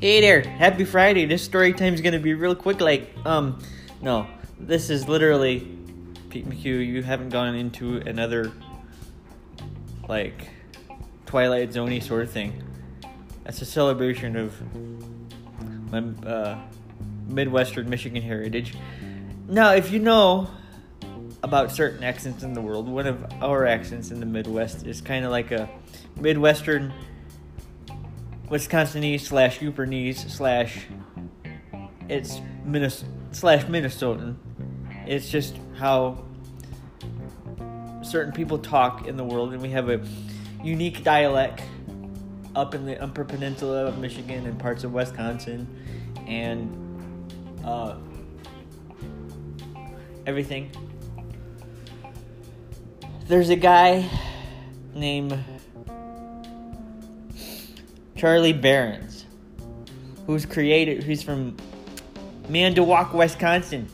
Hey there, happy Friday. This story time is gonna be real quick. Like, um, no, this is literally Pete McHugh. You haven't gone into another like Twilight Zoney sort of thing. That's a celebration of my uh, Midwestern Michigan heritage. Now, if you know about certain accents in the world, one of our accents in the Midwest is kind of like a Midwestern Wisconsinese slash Yoopernese slash it's Minnesota slash Minnesotan. It's just how certain people talk in the world, and we have a unique dialect up in the Upper Peninsula of Michigan and parts of Wisconsin, and uh, everything. There's a guy named Charlie Berens, who's created, who's from Manitowoc, Wisconsin,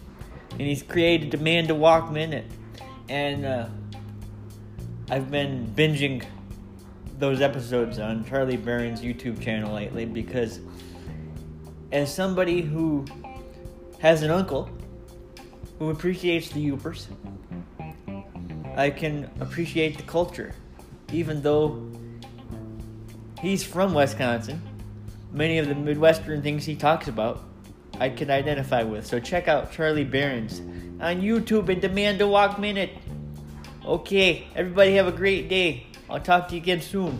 and he's created the Manitowoc Minute. And uh, I've been binging those episodes on Charlie Berens' YouTube channel lately because, as somebody who has an uncle who appreciates the Yoopers, I can appreciate the culture, even though He's from Wisconsin. Many of the Midwestern things he talks about, I can identify with. So check out Charlie Berens on YouTube and the Manitowoc Minute. Okay, everybody have a great day. I'll talk to you again soon.